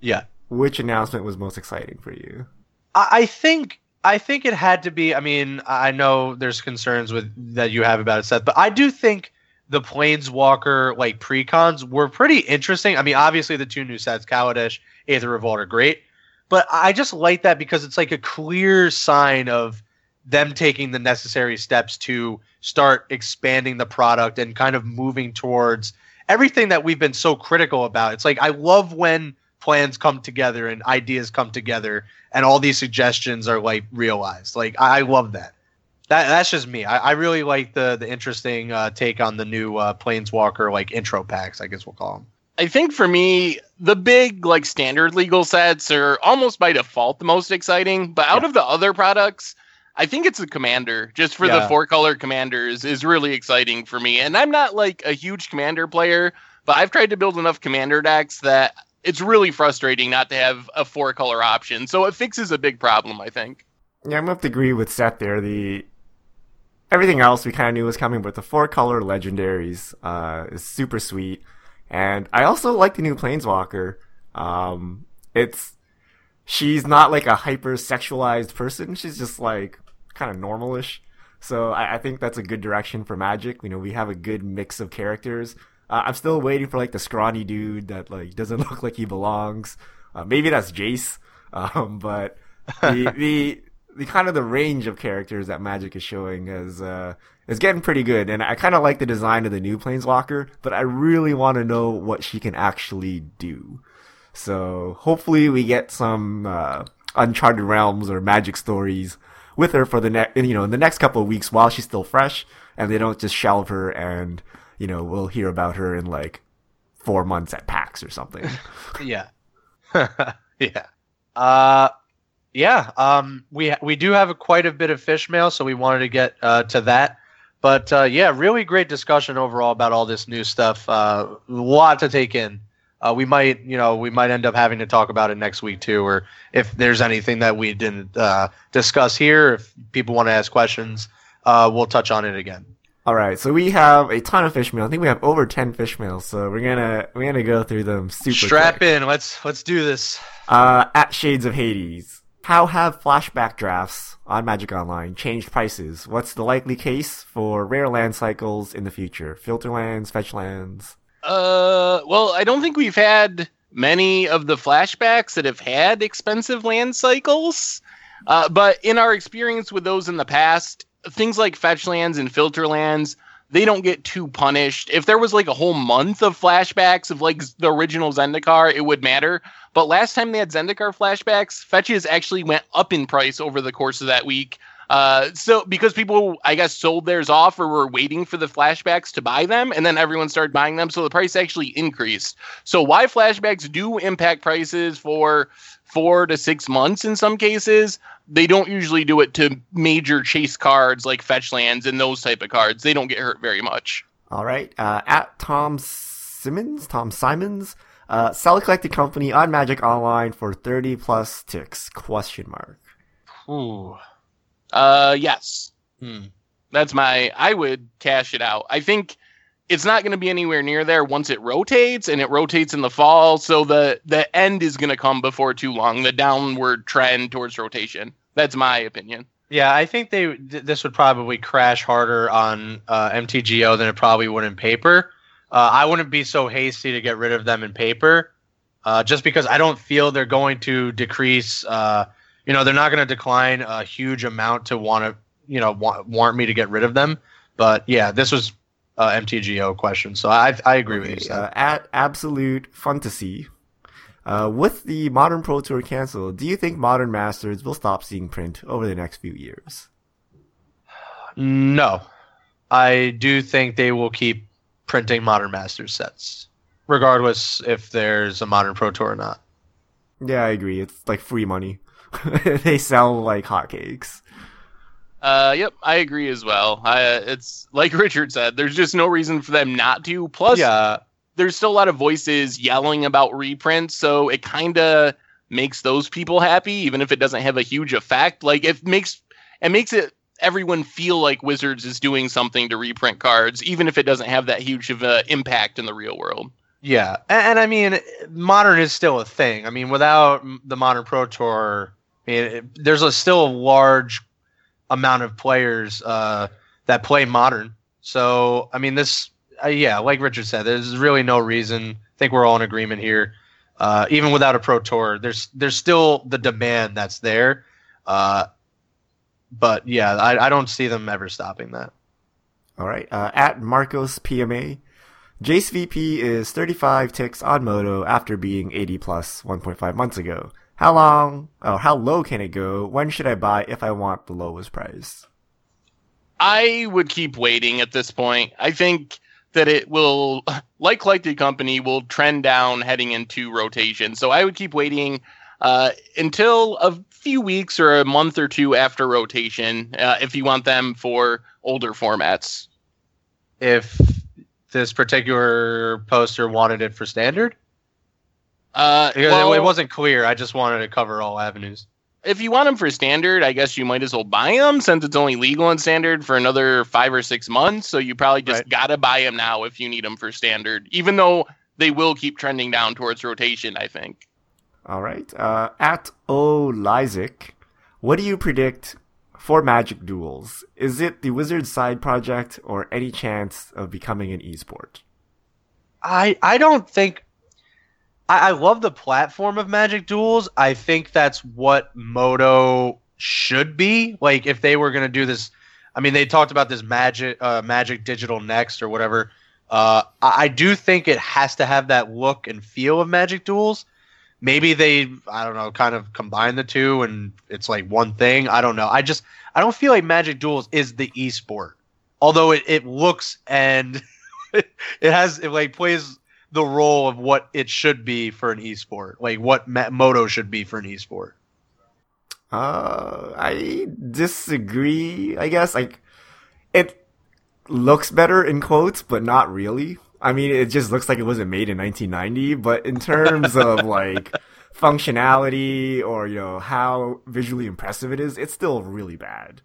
Yeah. Which announcement was most exciting for you? I, I think I think it had to be. I mean, I know there's concerns with that you have about it, Seth, but I do think the Planeswalker like precons were pretty interesting. I mean, obviously the two new sets, Kaladesh, Aether Revolt, are great, but I just like that because it's like a clear sign of them taking the necessary steps to start expanding the product and kind of moving towards everything that we've been so critical about. It's like I love when plans come together and ideas come together and all these suggestions are like realized. Like I, love that. That that's just me. I, I really like the the interesting uh, take on the new uh, Planeswalker like intro packs. I guess we'll call them. I think for me, the big like standard legal sets are almost by default the most exciting. But out yeah. of the other products, I think it's the commander, just for yeah. the four color commanders, is really exciting for me. And I'm not like a huge commander player, but I've tried to build enough commander decks that it's really frustrating not to have a four color option. So it fixes a big problem, I think. Yeah, I'm gonna have to agree with Seth there. The everything else we kind of knew was coming, but the four color legendaries uh, is super sweet. And I also like the new Planeswalker. Um, it's she's not like a hyper sexualized person. She's just like kind of normalish. So I, I, think that's a good direction for Magic. You know, we have a good mix of characters. Uh, I'm still waiting for like the scrawny dude that like doesn't look like he belongs. Uh, maybe that's Jace. Um, but the the the kind of the range of characters that Magic is showing is uh, is getting pretty good, and I kind of like the design of the new Planeswalker, but I really want to know what she can actually do. So hopefully we get some uh, Uncharted Realms or Magic stories with her for the next, you know, in the next couple of weeks while she's still fresh, and they don't just shelve her and you know we'll hear about her in like four months at PAX or something. yeah, yeah. Uh, yeah, um, we we do have a, quite a bit of fish mail, so we wanted to get uh, to that. But uh, yeah, really great discussion overall about all this new stuff. Uh, a lot to take in. Uh, we might, you know, we might end up having to talk about it next week too, or if there's anything that we didn't uh, discuss here, if people want to ask questions, uh, we'll touch on it again. All right, so we have a ton of fish mail. I think we have over ten fish mails, so we're gonna we're gonna go through them super. Strap quick. in. Let's let's do this. Uh, at Shades of Hades, how have flashback drafts on Magic Online changed prices? What's the likely case for rare land cycles in the future? Filter lands, fetch lands. Uh, well, I don't think we've had many of the flashbacks that have had expensive land cycles. Uh, but in our experience with those in the past, things like fetch lands and filter lands, they don't get too punished. If there was like a whole month of flashbacks of like the original Zendikar, it would matter. But last time they had Zendikar flashbacks, fetches actually went up in price over the course of that week. Uh, so because people, I guess, sold theirs off or were waiting for the flashbacks to buy them, and then everyone started buying them, so the price actually increased. So why flashbacks do impact prices for four to six months in some cases, they don't usually do it to major chase cards like fetch lands and those type of cards. They don't get hurt very much. All right. Uh, at Tom Simmons, Tom Simons, uh, sell a collected company on Magic Online for 30 plus ticks, question mark. Ooh. Uh, yes. Hmm. That's my. I would cash it out. I think it's not going to be anywhere near there once it rotates, and it rotates in the fall. So the the end is going to come before too long. The downward trend towards rotation. That's my opinion. Yeah, I think they th- this would probably crash harder on uh, MTGO than it probably would in paper. Uh, I wouldn't be so hasty to get rid of them in paper, uh, just because I don't feel they're going to decrease uh, you know, they're not going to decline a huge amount to want to, you know, want, warrant me to get rid of them. But yeah, this was uh, MTGO question, so I I agree okay, with you. Uh, at Absolute Fantasy, uh, with the Modern Pro Tour canceled, do you think Modern Masters will stop seeing print over the next few years? No, I do think they will keep printing Modern Masters sets, regardless if there's a Modern Pro Tour or not. Yeah, I agree. It's like free money. they sell like hotcakes. Uh, yep, I agree as well. I, it's like Richard said. There's just no reason for them not to. Plus, yeah. there's still a lot of voices yelling about reprints, so it kind of makes those people happy, even if it doesn't have a huge effect. Like it makes it makes it everyone feel like Wizards is doing something to reprint cards, even if it doesn't have that huge of an impact in the real world. Yeah, and, and, I mean, modern is still a thing. I mean, without the modern Pro Tour, mean, it, there's a still a large amount of players uh, that play modern. So, I mean, this, uh, yeah, like Richard said, there's really no reason. I think we're all in agreement here. Uh, even without a pro tour, there's there's still the demand that's there. Uh, but yeah, I, I don't see them ever stopping that. All right. Uh, at Marcos PMA, Jace VP is 35 ticks on MODO after being 80 plus 1.5 months ago. How long, oh, how low can it go? When should I buy if I want the lowest price? I would keep waiting at this point. I think that it will, like Collected Company, will trend down heading into rotation. So I would keep waiting uh, until a few weeks or a month or two after rotation uh, if you want them for older formats. If this particular poster wanted it for standard? Uh, well, it wasn't clear. I just wanted to cover all avenues. If you want them for standard, I guess you might as well buy them since it's only legal in standard for another five or six months. So you probably just right. gotta buy them now if you need them for standard, even though they will keep trending down towards rotation. I think. All right. Uh, at O Lysic, what do you predict for Magic Duels? Is it the Wizards side project or any chance of becoming an esport? I I don't think I, I love the platform of Magic Duels. I think that's what MODO should be. Like if they were gonna do this I mean they talked about this magic uh, magic digital next or whatever. Uh, I, I do think it has to have that look and feel of Magic Duels. Maybe they, I don't know, kind of combine the two and it's like one thing. I don't know. I just, I don't feel like Magic Duels is the esport, although it, it looks and it has, it like plays the role of what it should be for an esport, like what MODO should be for an esport. Uh, I disagree. I guess like it looks better in quotes, but not really. I mean, it just looks like it wasn't made in 1990. But in terms of like functionality or you know how visually impressive it is, it's still really bad.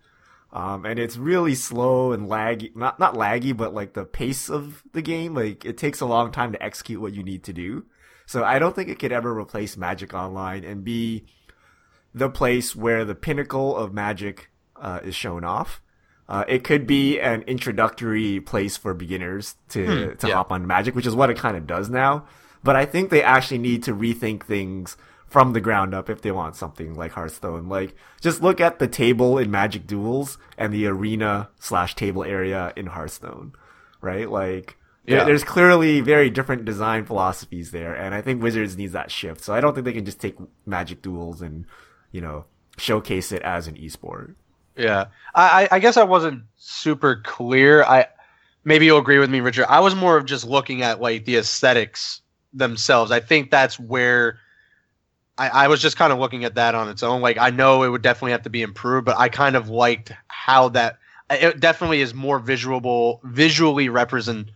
Um, and it's really slow and laggy. Not not laggy, but like the pace of the game, like it takes a long time to execute what you need to do. So I don't think it could ever replace Magic Online and be the place where the pinnacle of Magic uh, is shown off. Uh, it could be an introductory place for beginners to hmm, to yeah. hop on Magic, which is what it kind of does now. But I think they actually need to rethink things from the ground up if they want something like Hearthstone. Like, just look at the table in Magic Duels and the arena slash table area in Hearthstone, right? Like, yeah. there's clearly very different design philosophies there, and I think Wizards needs that shift. So I don't think they can just take Magic Duels and, you know, showcase it as an esport. Yeah, I, I guess I wasn't super clear. I maybe you'll agree with me, Richard. I was more of just looking at like the aesthetics themselves. I think that's where I, I was just kind of looking at that on its own. Like I know it would definitely have to be improved, but I kind of liked how that it definitely is more visual, visually represent.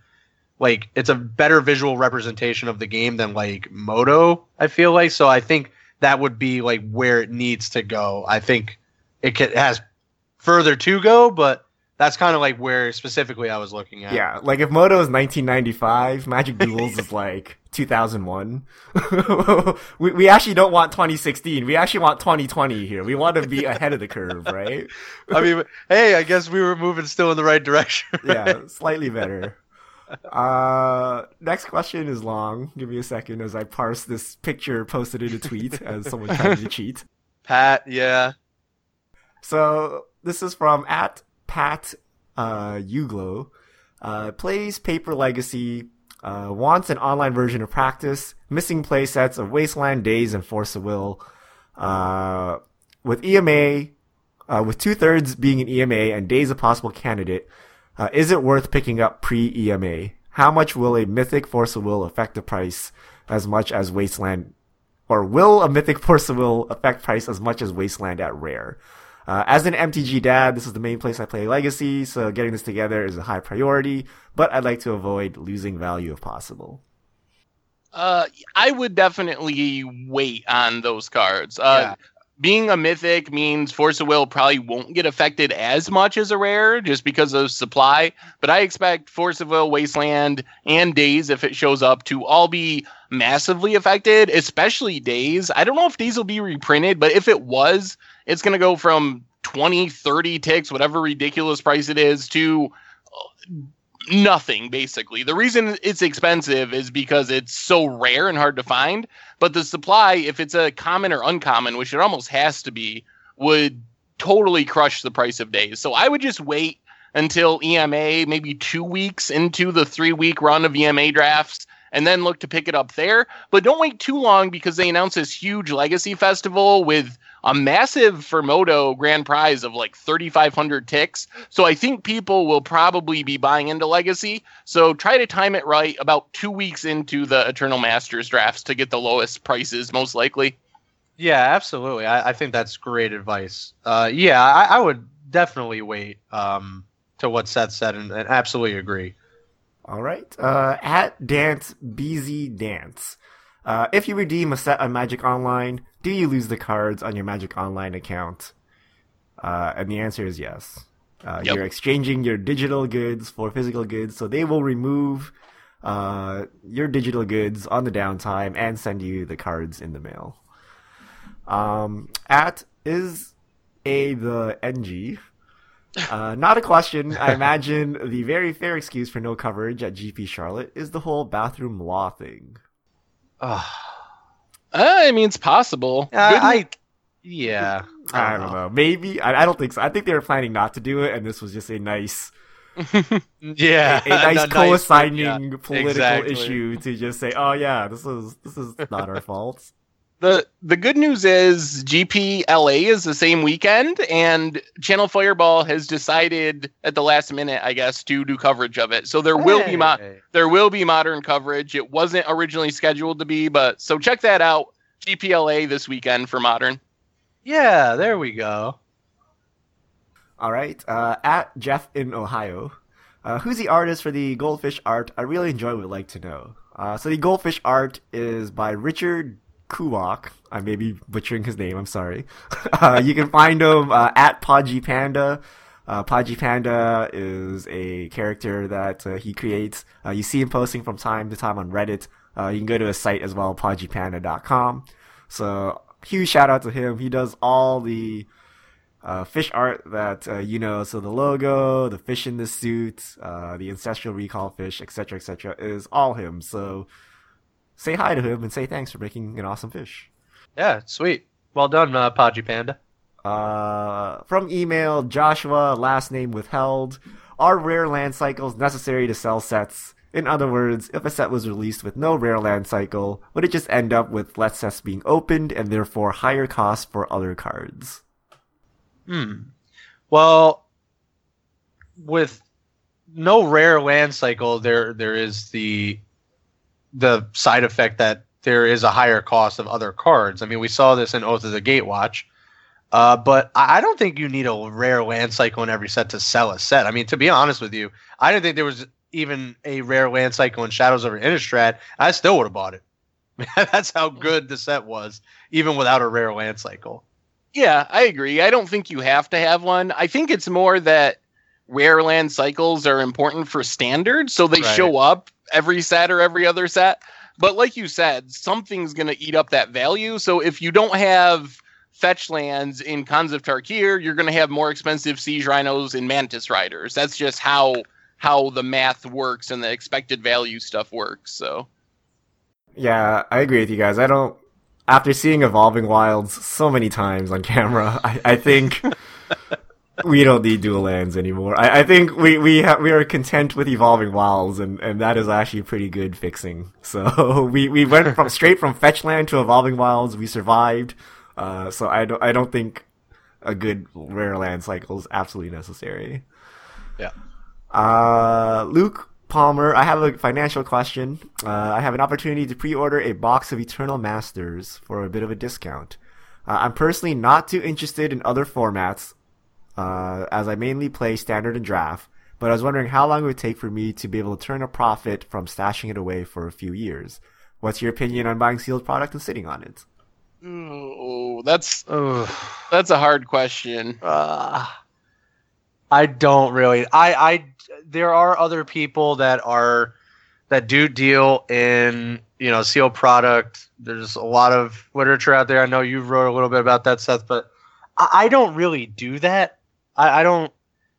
Like it's a better visual representation of the game than like MODO. I feel like so. I think that would be like where it needs to go. I think it, can, it has further to go, but that's kind of like where specifically I was looking at. Yeah, like if MODO is 1995, Magic Duels is like 2001. we we actually don't want 2016. We actually want 2020 here. We want to be ahead of the curve, right? I mean, hey, I guess we were moving still in the right direction. Right? Yeah, slightly better. Uh, next question is long. Give me a second as I parse this picture posted in a tweet as someone trying to cheat. Pat, yeah. So this is from at Pat uh, Uglo. Uh, plays Paper Legacy. Uh, wants an online version of practice. Missing playsets of Wasteland, Daze, and Force of Will. Uh, with EMA, uh, with two thirds being an EMA and Daze a possible candidate, uh, is it worth picking up pre EMA? How much will a Mythic Force of Will affect the price as much as Wasteland, or will a Mythic Force of Will affect price as much as Wasteland at Rare? Uh, as an MTG dad, this is the main place I play Legacy, so getting this together is a high priority, but I'd like to avoid losing value if possible. Uh, I would definitely wait on those cards. Uh, yeah. Being a mythic means Force of Will probably won't get affected as much as a rare just because of supply. But I expect Force of Will, Wasteland, and Daze, if it shows up, to all be massively affected, especially Daze. I don't know if Daze will be reprinted, but if it was, it's going to go from 20, 30 ticks, whatever ridiculous price it is, to nothing basically. The reason it's expensive is because it's so rare and hard to find, but the supply, if it's a common or uncommon, which it almost has to be, would totally crush the price of Daze. So I would just wait until EMA, maybe two weeks into the three week run of EMA drafts, and then look to pick it up there. But don't wait too long because they announced this huge legacy festival with a massive Formoto grand prize of like 3,500 ticks. So I think people will probably be buying into Legacy. So try to time it right about two weeks into the Eternal Masters drafts to get the lowest prices, most likely. Yeah, absolutely. I, I think that's great advice. Uh, yeah, I, I, would definitely wait um, to what Seth said and, and absolutely agree. All right. Uh, at Dance BZ Dance. Uh, if you redeem a set on Magic Online, do you lose the cards on your Magic Online account? Uh, and the answer is yes. Uh, yep. You're exchanging your digital goods for physical goods, so they will remove uh, your digital goods on the downtime and send you the cards in the mail. Um, at is a the ng. Uh, not a question. I imagine the very fair excuse for no coverage at GP Charlotte is the whole bathroom law thing. Uh, I mean, it's possible. Uh, I, yeah. I don't, I don't know. know. Maybe. I, I, don't think so. I think they were planning not to do it, and this was just a nice. yeah, a, a nice co-assigning nice, yeah, political exactly. issue to just say, "Oh yeah, this is this is not our fault." The the good news is GPLA is the same weekend, and Channel Fireball has decided at the last minute, I guess, to do coverage of it. So there hey. will be mo- there will be modern coverage. It wasn't originally scheduled to be, but so check that out. GPLA this weekend for modern. Yeah, there we go. All right, uh, at Jeff in Ohio. Uh, who's the artist for the goldfish art? I really enjoy. Would like to know. Uh, so the goldfish art is by Richard Kuwak. I may be butchering his name. I'm sorry. Uh, you can find him uh, at Podgy Panda. Uh, Podgy Panda is a character that uh, he creates. Uh, you see him posting from time to time on Reddit. Uh, you can go to his site as well, podgypanda.com. So huge shout out to him. He does all the fish art that you know. So the logo, the fish in the suit, the ancestral recall fish, etc., etc., is all him. So say hi to him and say thanks for making an awesome fish. Yeah, sweet. Well done, uh, Podgy Panda. Uh, from email, Joshua, last name withheld. Are rare land cycles necessary to sell sets? In other words, if a set was released with no rare land cycle, would it just end up with less sets being opened and therefore higher costs for other cards? Hmm. Well, with no rare land cycle, there there is the the side effect that there is a higher cost of other cards. I mean, we saw this in Oath of the Gatewatch. Uh, but I don't think you need a rare land cycle in every set to sell a set. I mean, to be honest with you, I didn't think there was even a rare land cycle in Shadows over Innistrad. I still would have bought it. That's how good the set was, even without a rare land cycle. Yeah, I agree. I don't think you have to have one. I think it's more that rare land cycles are important for standard, so they right. show up every set or every other set. But like you said, something's going to eat up that value. So if you don't have fetch lands in Khans of Tarkir, you're going to have more expensive siege rhinos and mantis riders. That's just how how the math works and the expected value stuff works. So yeah, I agree with you guys. I don't. After seeing Evolving Wilds so many times on camera, I, I think we don't need dual lands anymore. I, I think we we ha- we are content with evolving wilds, and, and that is actually pretty good fixing. So we, we went from straight from fetch land to evolving wilds. We survived. Uh, so I don't I don't think a good rare land cycle is absolutely necessary. Yeah. Uh, Luke Palmer, I have a financial question. Uh, I have an opportunity to pre-order a box of Eternal Masters for a bit of a discount. Uh, I'm personally not too interested in other formats, uh, as I mainly play standard and draft. But I was wondering how long it would take for me to be able to turn a profit from stashing it away for a few years. What's your opinion on buying sealed product and sitting on it? Oh, that's that's a hard question. Uh, I don't really. I I there are other people that are that do deal in you know sealed product. There's a lot of literature out there. I know you wrote a little bit about that, Seth, but I, I don't really do that. I, I don't.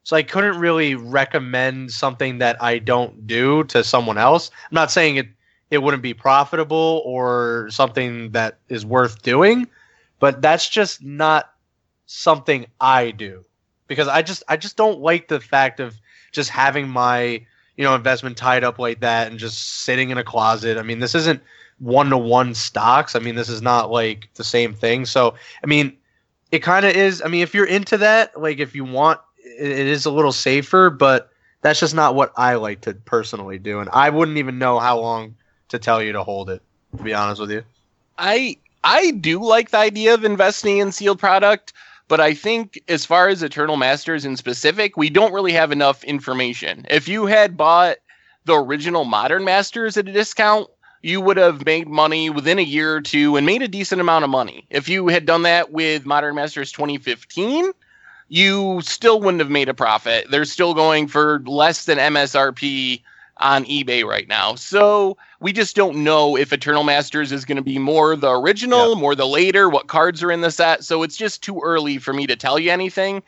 So I couldn't really recommend something that I don't do to someone else. I'm not saying it it wouldn't be profitable or something that is worth doing, but that's just not something I do because I just I just don't like the fact of just having my you know investment tied up like that and just sitting in a closet. I mean, this isn't one to one stocks. I mean, this is not like the same thing. So, I mean, it kind of is. I mean, if you're into that, like if you want, it, it is a little safer, but that's just not what I like to personally do, and I wouldn't even know how long to tell you to hold it. To be honest with you, I I do like the idea of investing in sealed product, but I think as far as Eternal Masters in specific, we don't really have enough information. If you had bought the original Modern Masters at a discount, you would have made money within a year or two and made a decent amount of money. If you had done that with Modern Masters 2015, you still wouldn't have made a profit. They're still going for less than MSRP on eBay right now. So we just don't know if Eternal Masters is going to be more the original, more the later, what cards are in the set. So it's just too early for me to tell you anything.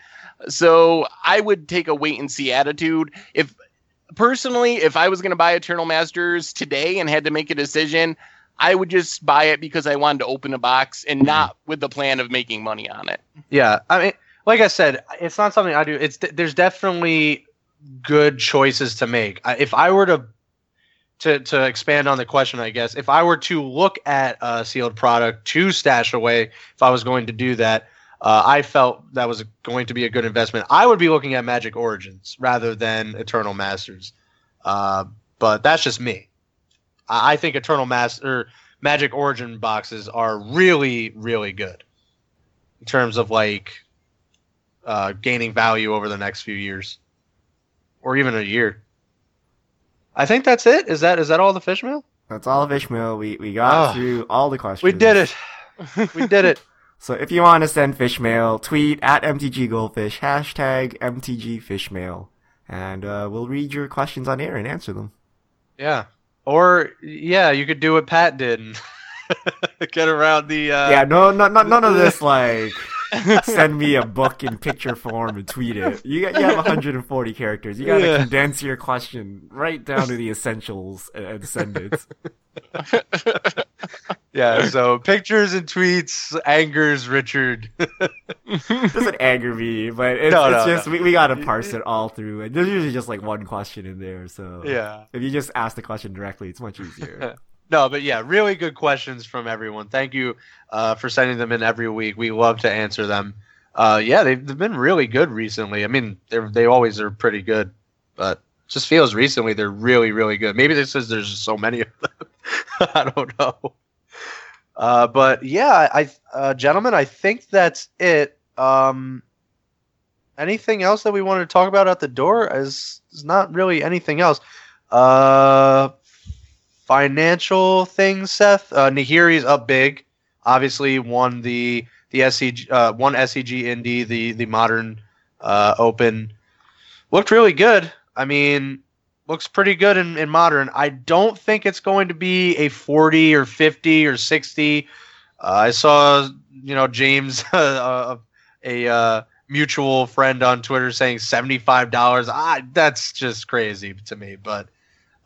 So I would take a wait and see attitude. If personally, if I was going to buy Eternal Masters today and had to make a decision, I would just buy it because I wanted to open a box and mm-hmm. not with the plan of making money on it. Yeah, I mean, like I said, it's not something I do. It's there's definitely good choices to make. If I were to to to expand on the question, I guess if I were to look at a sealed product to stash away, if I was going to do that, uh, I felt that was going to be a good investment. I would be looking at Magic Origins rather than Eternal Masters, uh, but that's just me. I, I think Eternal Master Magic Origin boxes are really really good in terms of like uh, gaining value over the next few years or even a year. I think that's it. Is that is that all the fish mail? That's all the fish mail. We we got oh, through all the questions. We did it. we did it. So if you want to send fish mail, tweet at MTG Goldfish, hashtag MTG Fishmail, and uh, we'll read your questions on air and answer them. Yeah. Or yeah, you could do what Pat did and get around the. Uh... Yeah, no, no, no, none of this like send me a book in picture form and tweet it. You got, you have 140 characters. You got to yeah. condense your question right down to the essentials and send it. yeah, so pictures and tweets angers Richard. Doesn't anger me, but it's, no, it's no, just no. we, we got to parse it all through. And there's usually just like one question in there, so yeah. If you just ask the question directly, it's much easier. No, but yeah, really good questions from everyone. Thank you uh, for sending them in every week. We love to answer them. Uh, yeah, they've, they've been really good recently. I mean, they they always are pretty good, but just feels recently they're really really good. Maybe this is there's just so many of them. I don't know. Uh, but yeah, I uh, gentlemen, I think that's it. Um, anything else that we wanted to talk about at the door is, is not really anything else. Uh, financial things, Seth. Uh, Nahiri's up big. Obviously, won the the SCG uh, one SCG Indy, the the modern uh, Open. Looked really good. I mean, looks pretty good in, in modern. I don't think it's going to be a 40 or 50 or 60. Uh, I saw, you know, James, uh, a uh, mutual friend on Twitter saying $75. Ah, that's just crazy to me, but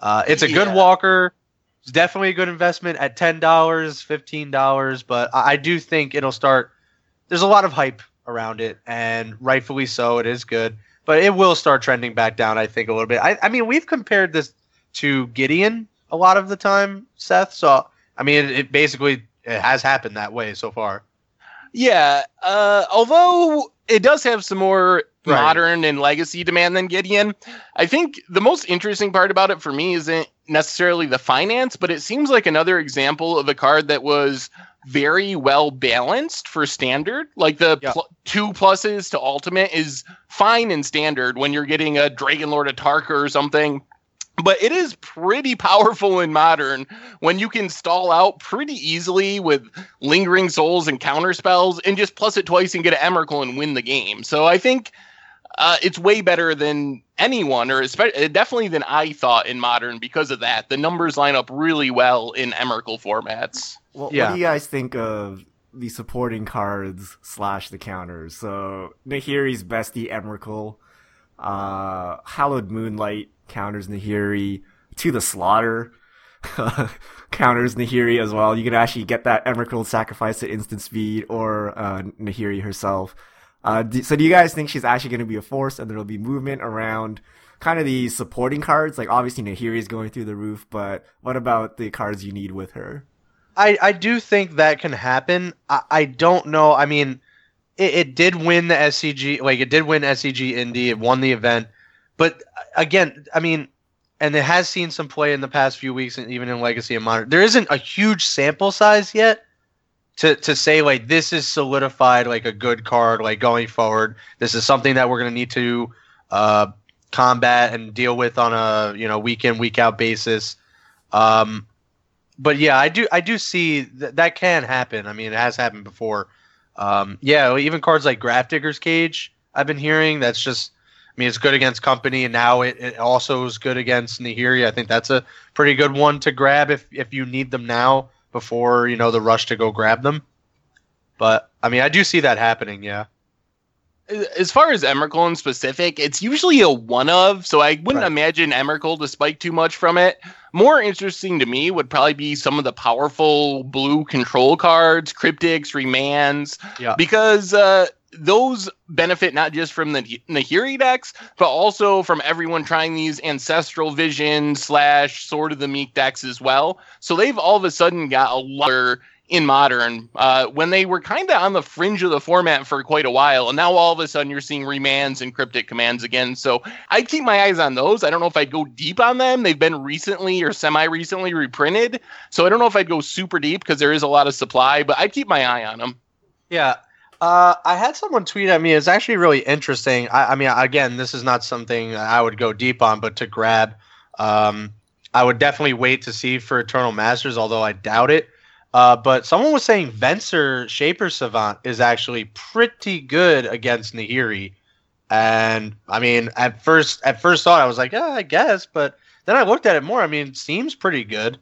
uh, it's a yeah. good walker. It's definitely a good investment at ten dollars, fifteen dollars, but I do think it'll start. There's a lot of hype around it, and rightfully so. It is good, but it will start trending back down. I think a little bit. I, I mean, we've compared this to Gideon a lot of the time, Seth. So I mean, it, it basically it has happened that way so far. Yeah, uh, although it does have some more right. modern and legacy demand than Gideon. I think the most interesting part about it for me isn't necessarily the finance, but it seems like another example of a card that was very well balanced for standard. Like the yeah. pl- two pluses to ultimate is fine in standard when you're getting a Dragon Lord of Tarkir or something. But it is pretty powerful in modern when you can stall out pretty easily with lingering souls and counter spells and just plus it twice and get an Emrakul and win the game. So I think uh, it's way better than anyone, or especially definitely than I thought in modern because of that. The numbers line up really well in Emrakul formats. Well, yeah. What do you guys think of the supporting cards slash the counters? So Nahiri's bestie Emrakul, uh, Hallowed Moonlight counters Nahiri to the slaughter. counters Nahiri as well. You can actually get that Emrakul sacrifice at instant speed or uh, Nahiri herself. Uh, do, so do you guys think she's actually going to be a force and there'll be movement around kind of the supporting cards? Like obviously Nahiri is going through the roof, but what about the cards you need with her? I, I do think that can happen. I, I don't know. I mean, it, it did win the SCG, like it did win SCG Indy. It won the event, but again, I mean, and it has seen some play in the past few weeks, and even in Legacy and Modern. There isn't a huge sample size yet, to to say like this is solidified like a good card like going forward. This is something that we're going to need to uh, combat and deal with on a you know week in week out basis. Um, but yeah, I do I do see that that can happen. I mean, it has happened before. Um, yeah, even cards like Grafdigger's Cage, I've been hearing that's just I mean, it's good against company, and now it, it also is good against Nahiri. I think that's a pretty good one to grab if if you need them now before you know the rush to go grab them. But I mean, I do see that happening. Yeah. As far as Emrakul in specific, it's usually a one of, so I wouldn't right. imagine Emrakul to spike too much from it. More interesting to me would probably be some of the powerful blue control cards, cryptics, remands, yeah. because uh, those benefit not just from the Nahiri decks, but also from everyone trying these ancestral vision slash sword of the meek decks as well. So they've all of a sudden got a lot in modern uh, when they were kind of on the fringe of the format for quite a while and now all of a sudden you're seeing remands and cryptic commands again so i'd keep my eyes on those i don't know if i'd go deep on them they've been recently or semi recently reprinted so i don't know if i'd go super deep because there is a lot of supply but i'd keep my eye on them yeah uh, I had someone tweet at me. It's actually really interesting. I, I, mean, again, this is not something I would go deep on, but to grab, um, I would definitely wait to see for Eternal Masters, although I doubt it. Uh, but someone was saying Venser Shaper Savant is actually pretty good against Nahiri. And I mean, at first, at first thought, I was like, yeah, I guess. But then I looked at it more. I mean, it seems pretty good.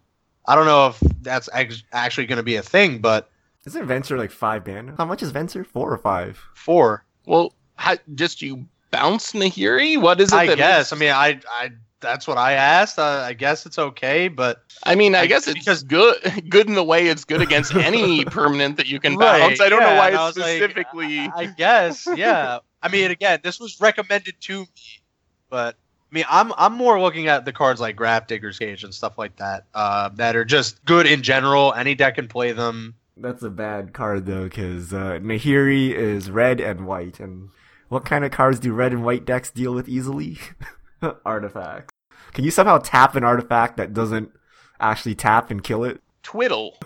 I don't know if that's actually going to be a thing, but isn't Venser like five band? How much is Venser? Four or five? Four. Well, how, just you bounce Nahiri? What is it? I guess. I mean, I I that's what I asked. Uh, I guess it's okay, but I mean, I, I guess it's because good, good in the way it's good against any permanent that you can right, bounce. I don't yeah, know why it's specifically. Like, I guess, yeah. I mean, again, this was recommended to me, but I mean, I'm I'm more looking at the cards like Grafdigger's Cage and stuff like that uh, that are just good in general. Any deck can play them. That's a bad card though, because uh, Nahiri is red and white, and what kind of cards do red and white decks deal with easily? Artifacts. Can you somehow tap an artifact that doesn't actually tap and kill it? Twiddle.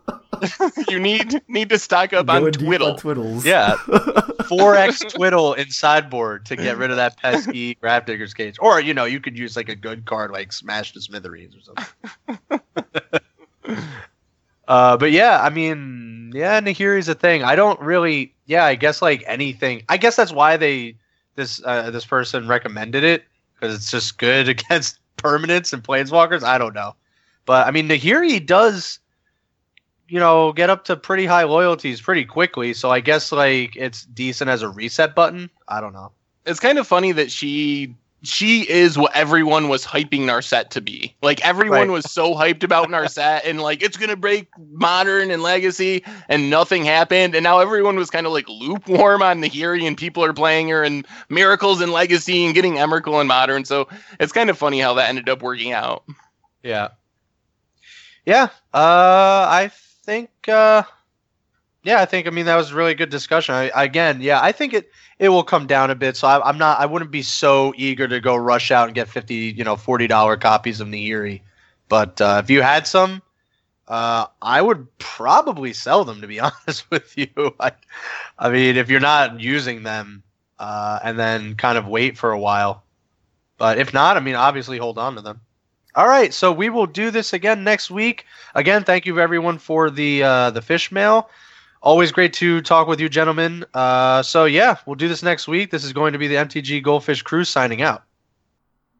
you need need to stock up on twiddle. On twiddles. Yeah, four X twiddle in sideboard to get rid of that pesky Grafdigger's Cage. Or you know, you could use like a good card like Smash to Smithereens or something. uh, but yeah, I mean, yeah, Nahiri's a thing. I don't really. Yeah, I guess like anything. I guess that's why they this uh, this person recommended it because it's just good against permanents and planeswalkers. I don't know, but I mean Nahiri does, you know, get up to pretty high loyalties pretty quickly. So I guess like it's decent as a reset button. I don't know. It's kind of funny that she she is what everyone was hyping Narset to be. Like everyone right. was so hyped about Narset and like it's gonna break modern and legacy, and nothing happened. And now everyone was kind of like lukewarm on Nahiri, and people are playing her and miracles and legacy and getting Emrakul and modern. So it's kind of funny how that ended up working out. Yeah. Yeah. Uh, I think. Uh, yeah, I think. I mean, that was a really good discussion. I, again, yeah, I think it it will come down a bit. So I, am not. I wouldn't be so eager to go rush out and get fifty, you know, forty dollar copies of Nahiri. But uh, if you had some, uh, I would probably sell them. To be honest with you, I, I mean, if you're not using them, uh, and then kind of wait for a while. But if not, I mean, obviously hold on to them. All right, so we will do this again next week. Again, thank you everyone for the uh, the fish mail. Always great to talk with you, gentlemen. Uh, so, yeah, we'll do this next week. This is going to be the MTG Goldfish Cruise signing out.